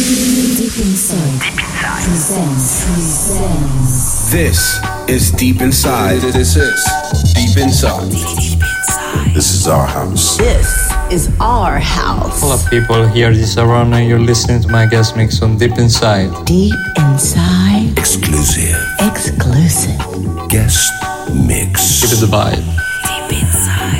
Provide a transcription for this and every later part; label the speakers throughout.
Speaker 1: Deep Inside. Deep Inside. Presents. Presents.
Speaker 2: This is Deep Inside.
Speaker 3: This is Deep Inside.
Speaker 1: Deep Inside.
Speaker 3: This is our house.
Speaker 4: This is our house.
Speaker 5: Hello, people. Here is Di Saronno. You're listening to my guest mix on Deep Inside.
Speaker 4: Deep inside.
Speaker 3: Exclusive
Speaker 4: Exclusive.
Speaker 3: guest mix.
Speaker 5: Keep it the vibe.
Speaker 1: Deep Inside.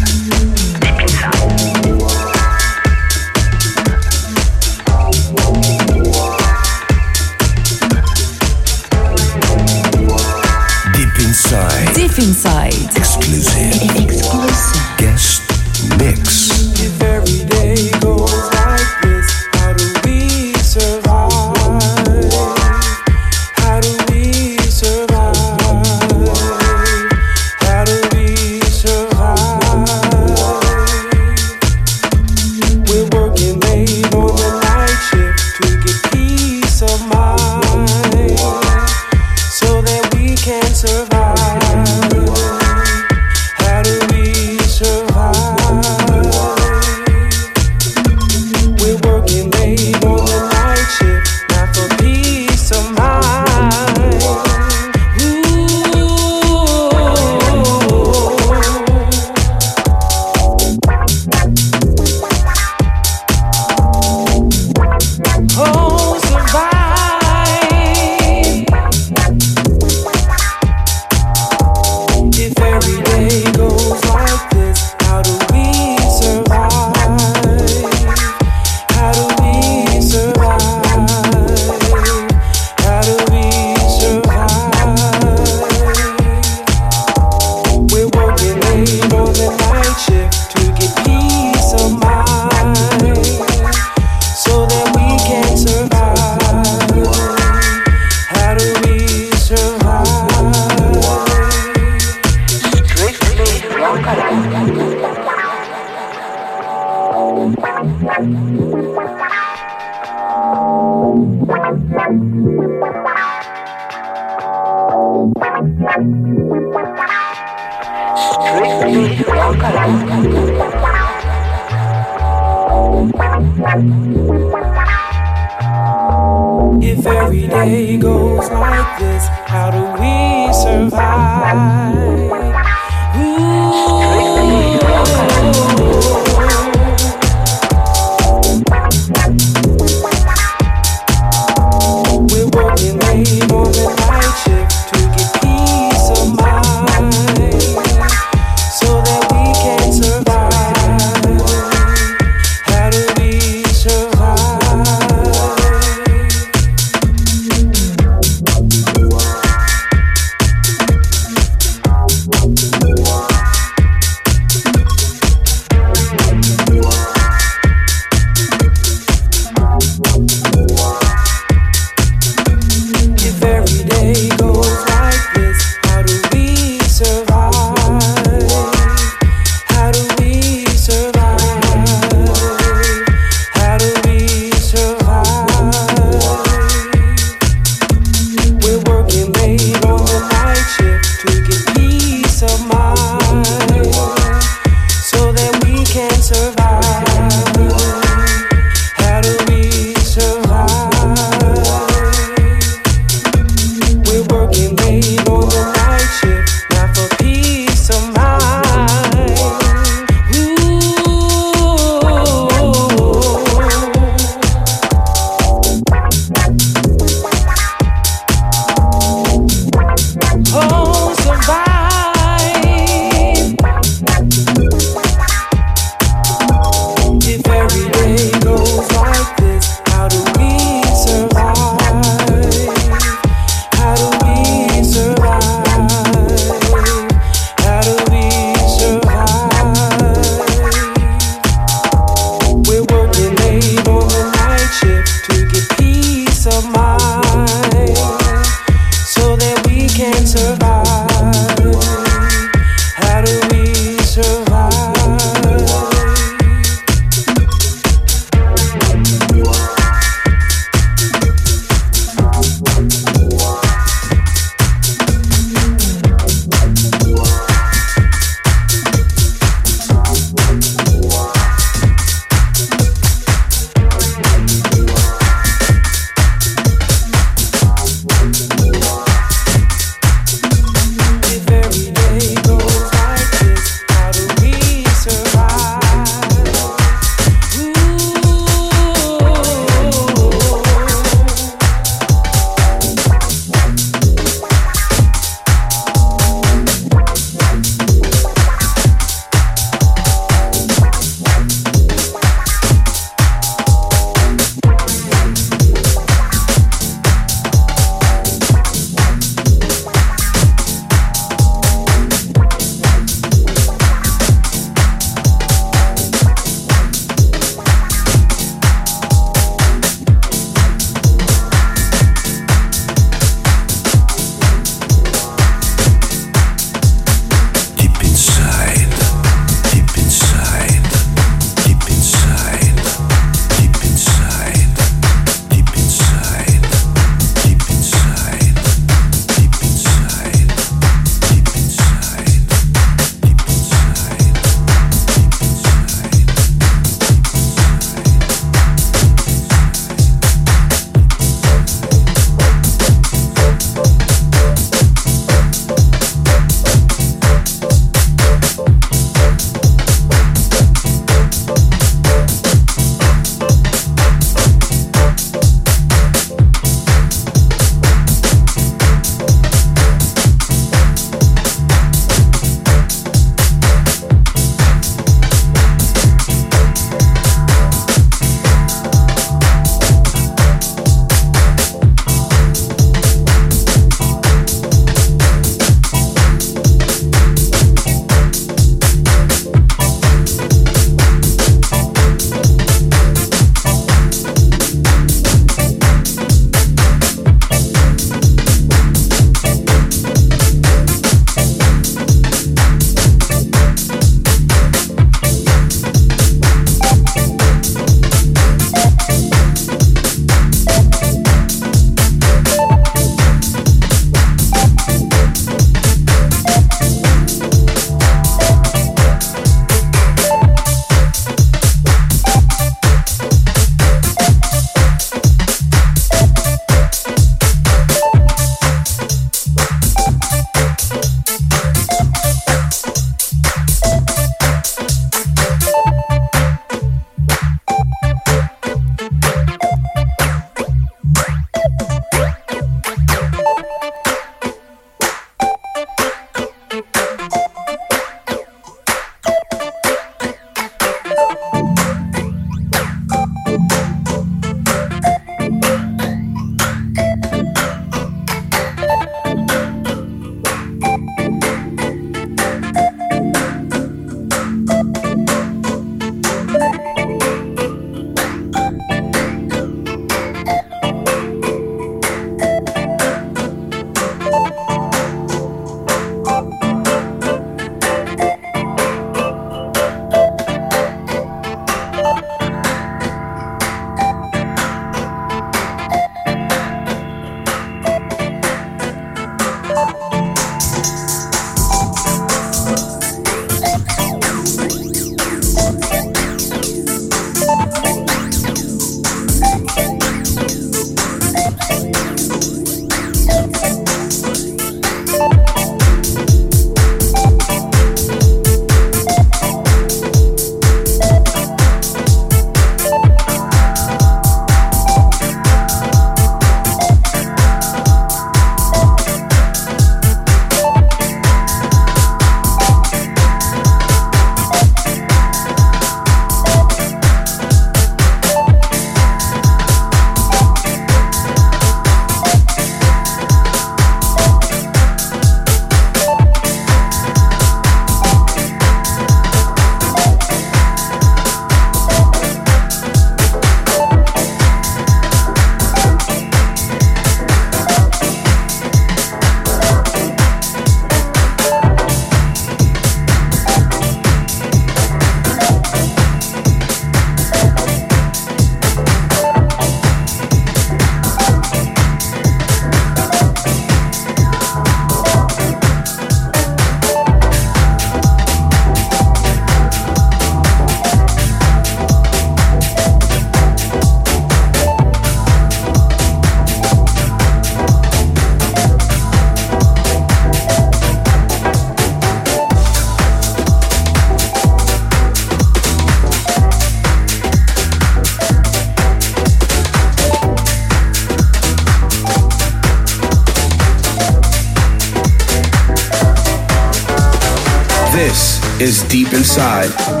Speaker 3: Inside.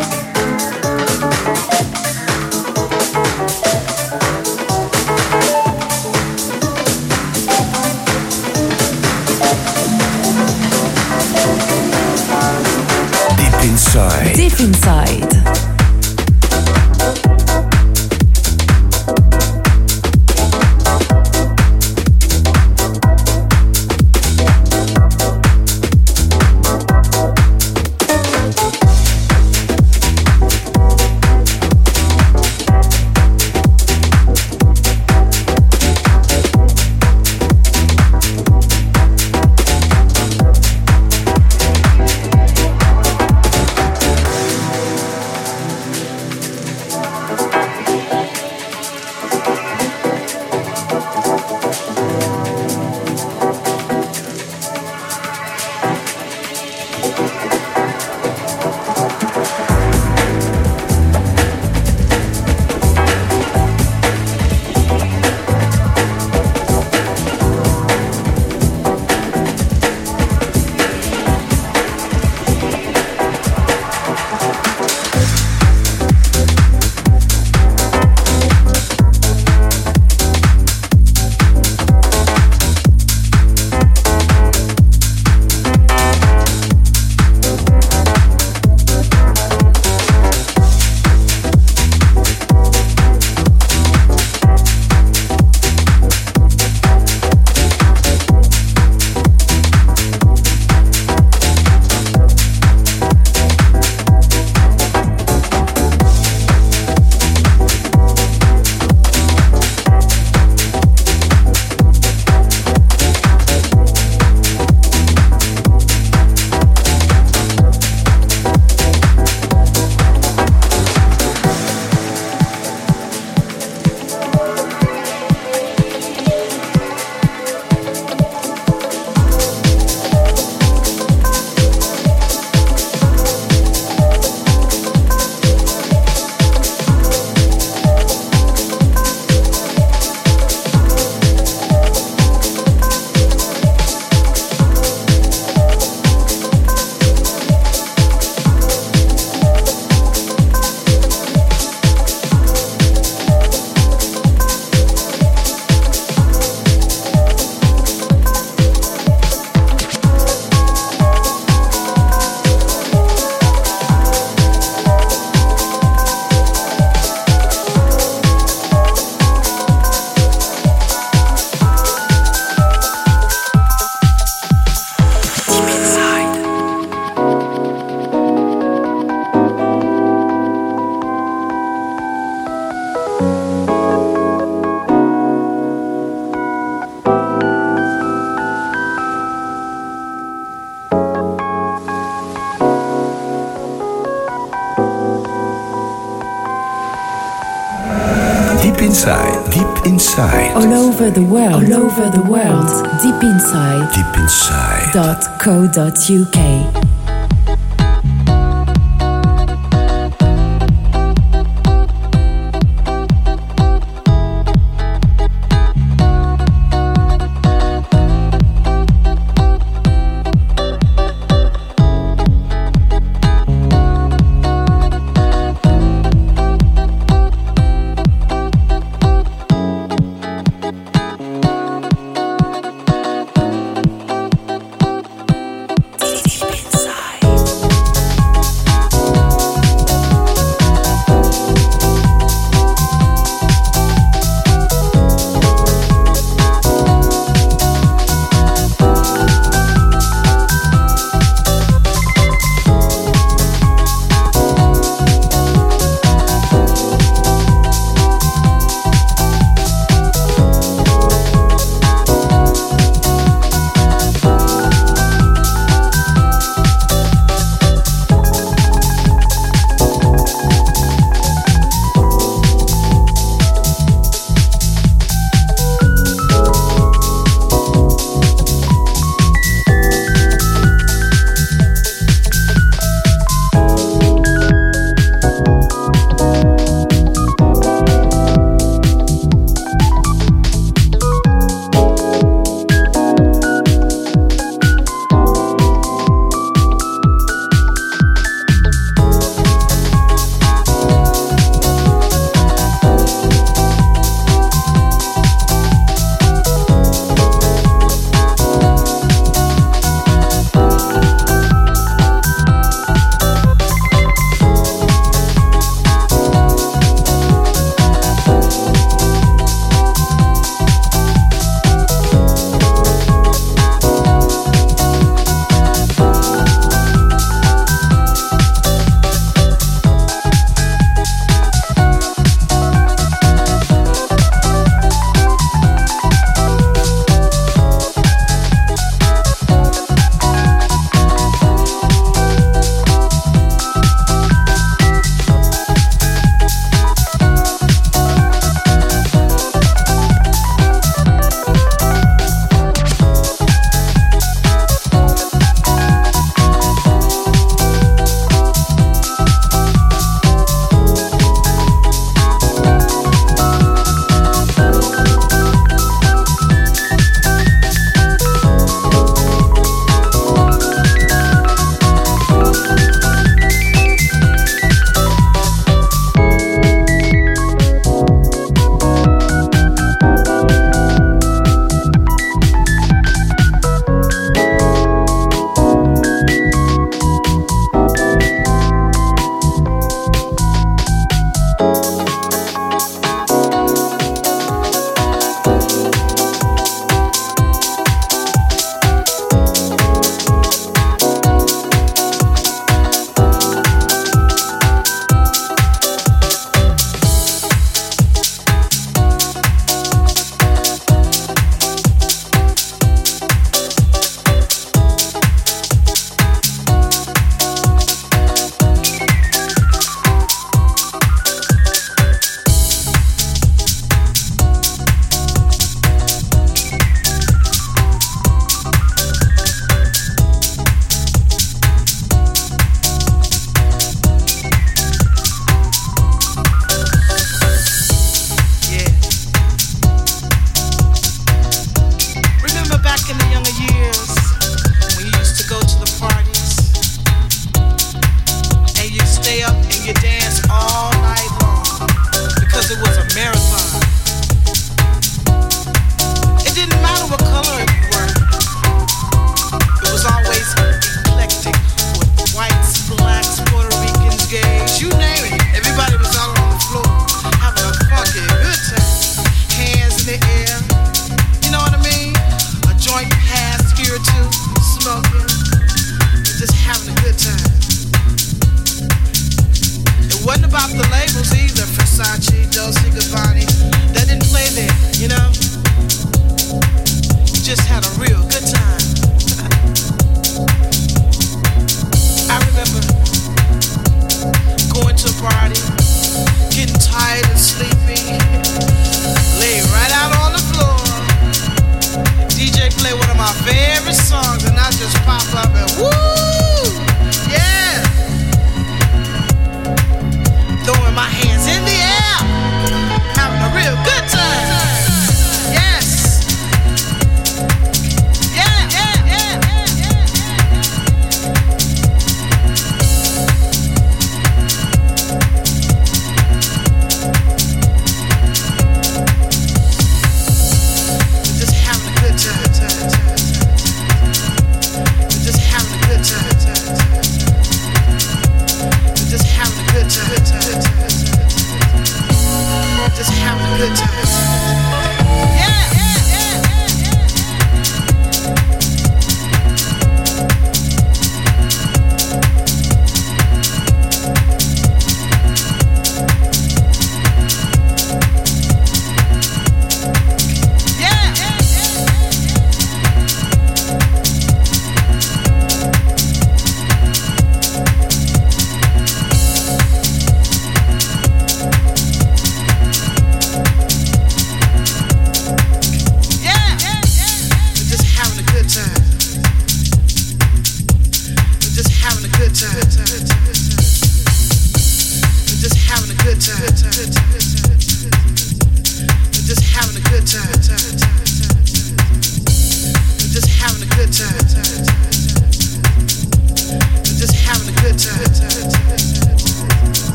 Speaker 6: Inside. All over the world. All over the world. Deep inside.
Speaker 3: Deep inside.
Speaker 6: Dot co. Dot uk.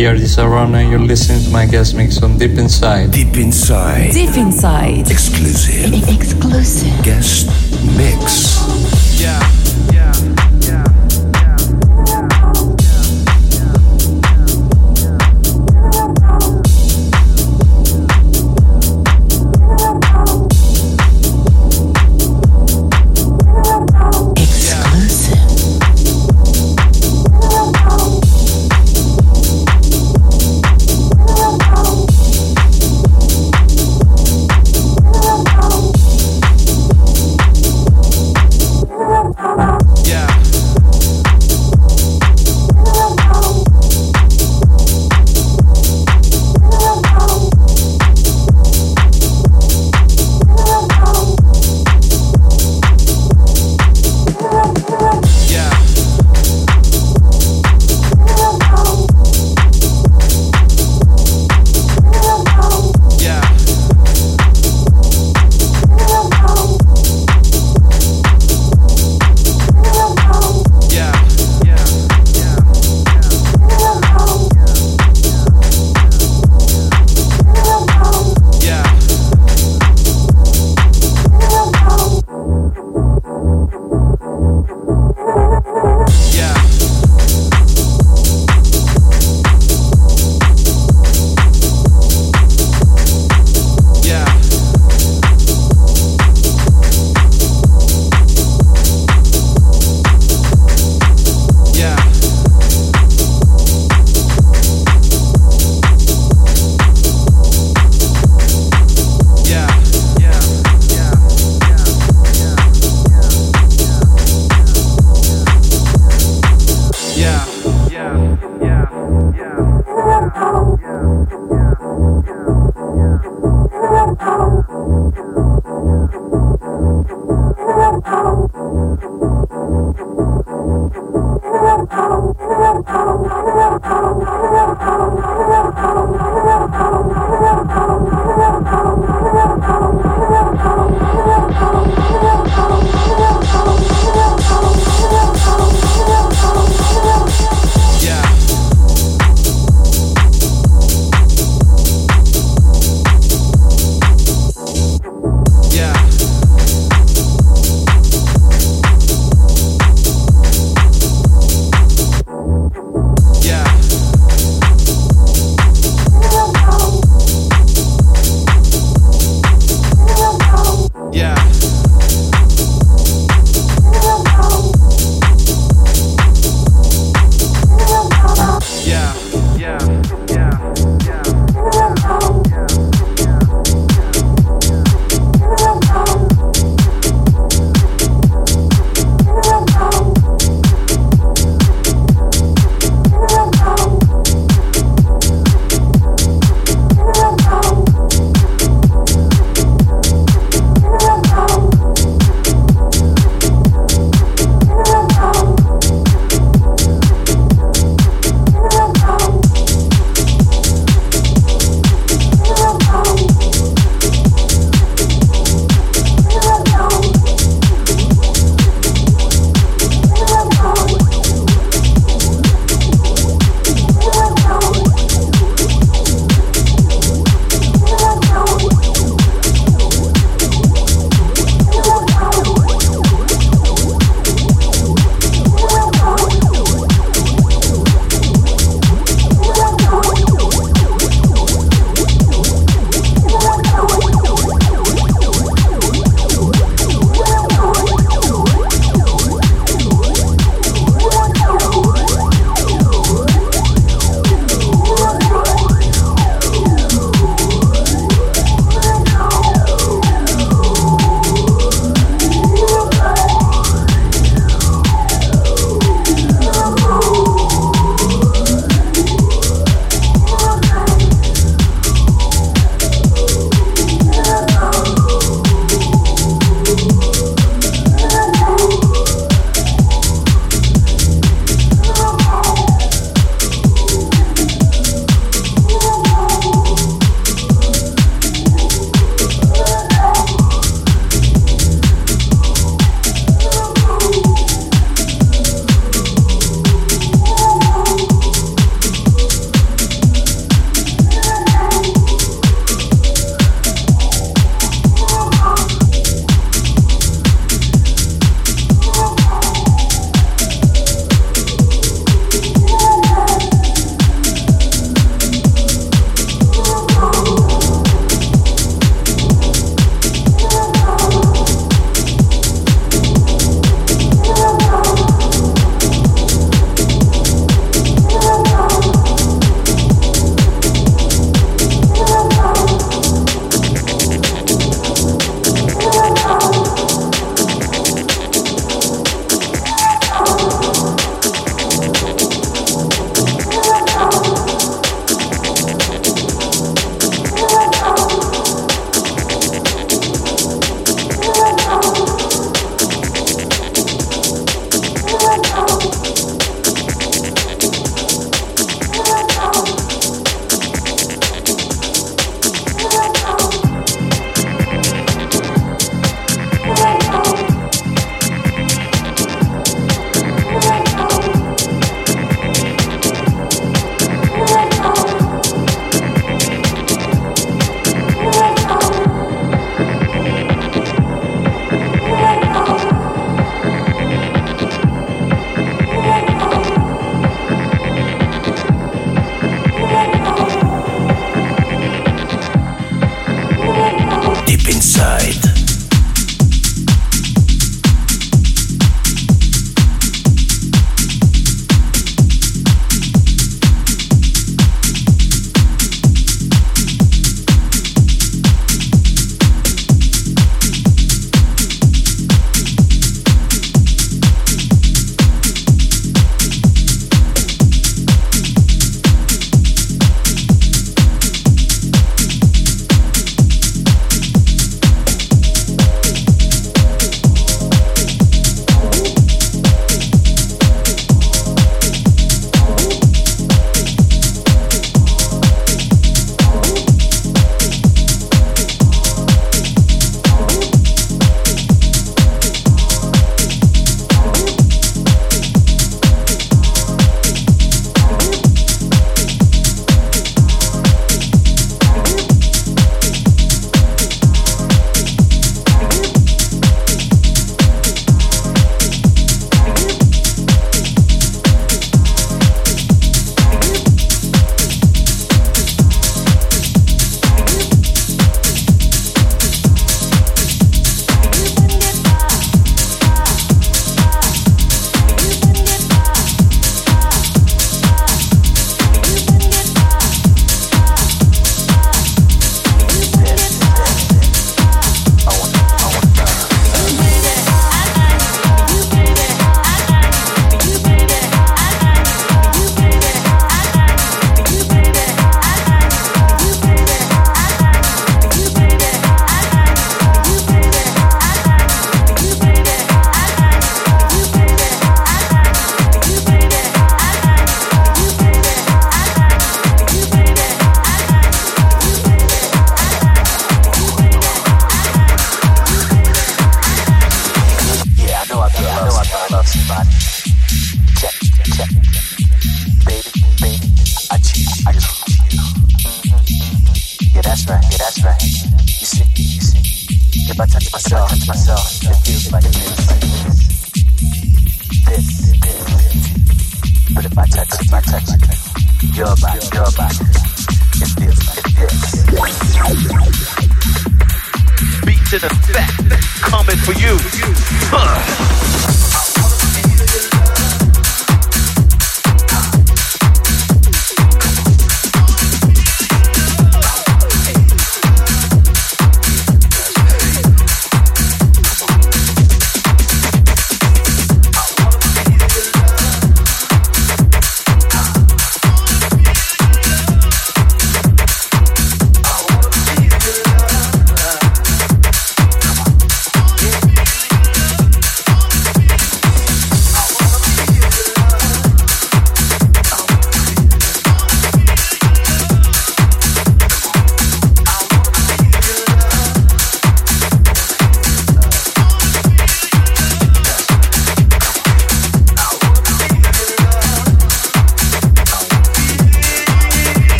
Speaker 5: People, here is Aaron and you're listening to my guest mix on Deep Inside.
Speaker 3: Deep inside.
Speaker 6: Deep Inside.
Speaker 3: Exclusive.
Speaker 4: Exclusive.
Speaker 3: Guest mix.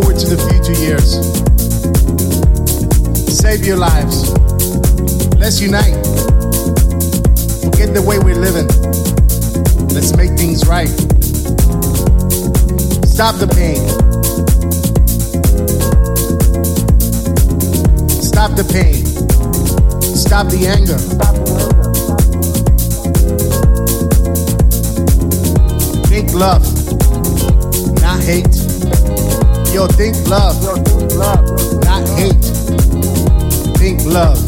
Speaker 7: Forward to the future years. Save your lives. Let's unite. Forget the way we're living. Let's make things right. Stop the pain. Stop the pain. Stop the anger. Think love, not hate. Yo, think love, not hate. Think love,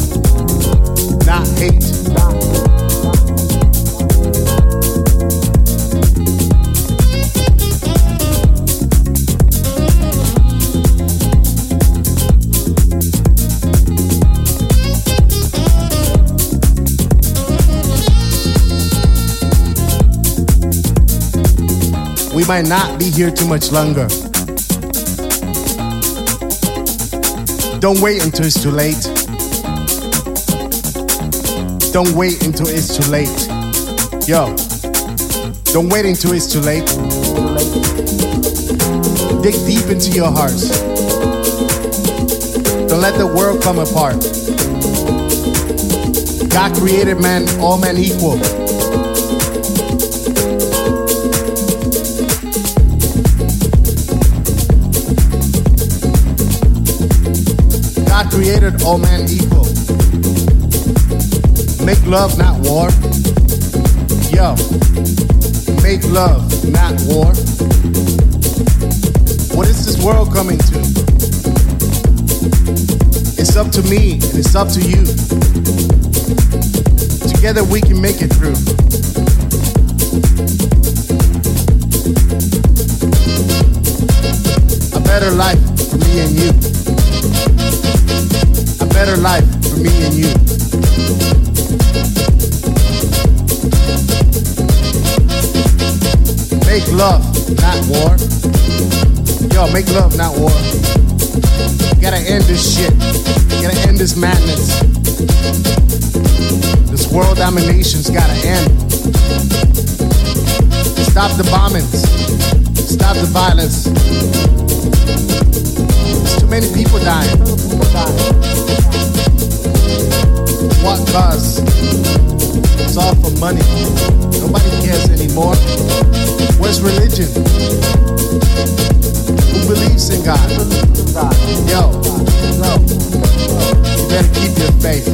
Speaker 7: not hate. We might not be here too much longer. Don't wait until it's too late. Don't wait until it's too late. Yo, don't wait until it's too late. Dig deep into your hearts. Don't let the world come apart. God created man, all men equal. All men equal. Make love, not war. Yo, make love, not war. What is this world coming to? It's up to me and it's up to you. Together we can make it through. A better life for me and you. Better life for me and you. Make love, not war. Yo, make love, not war. gotta end this shit. gotta end this madness. This world domination's gotta end. Stop the bombings. Stop the violence. There's too many people dying. What cause? It's all for money. Nobody cares anymore. Where's religion? Who believes in God? Yo, you better keep your faith.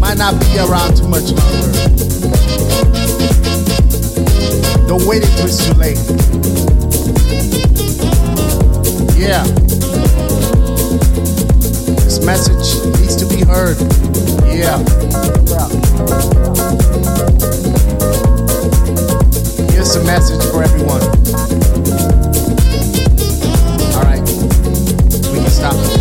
Speaker 7: Might not be around too much longer. Don't wait until it's too late. Yeah. This message needs to be heard. Yeah. Here's a message for everyone. All right. We can stop.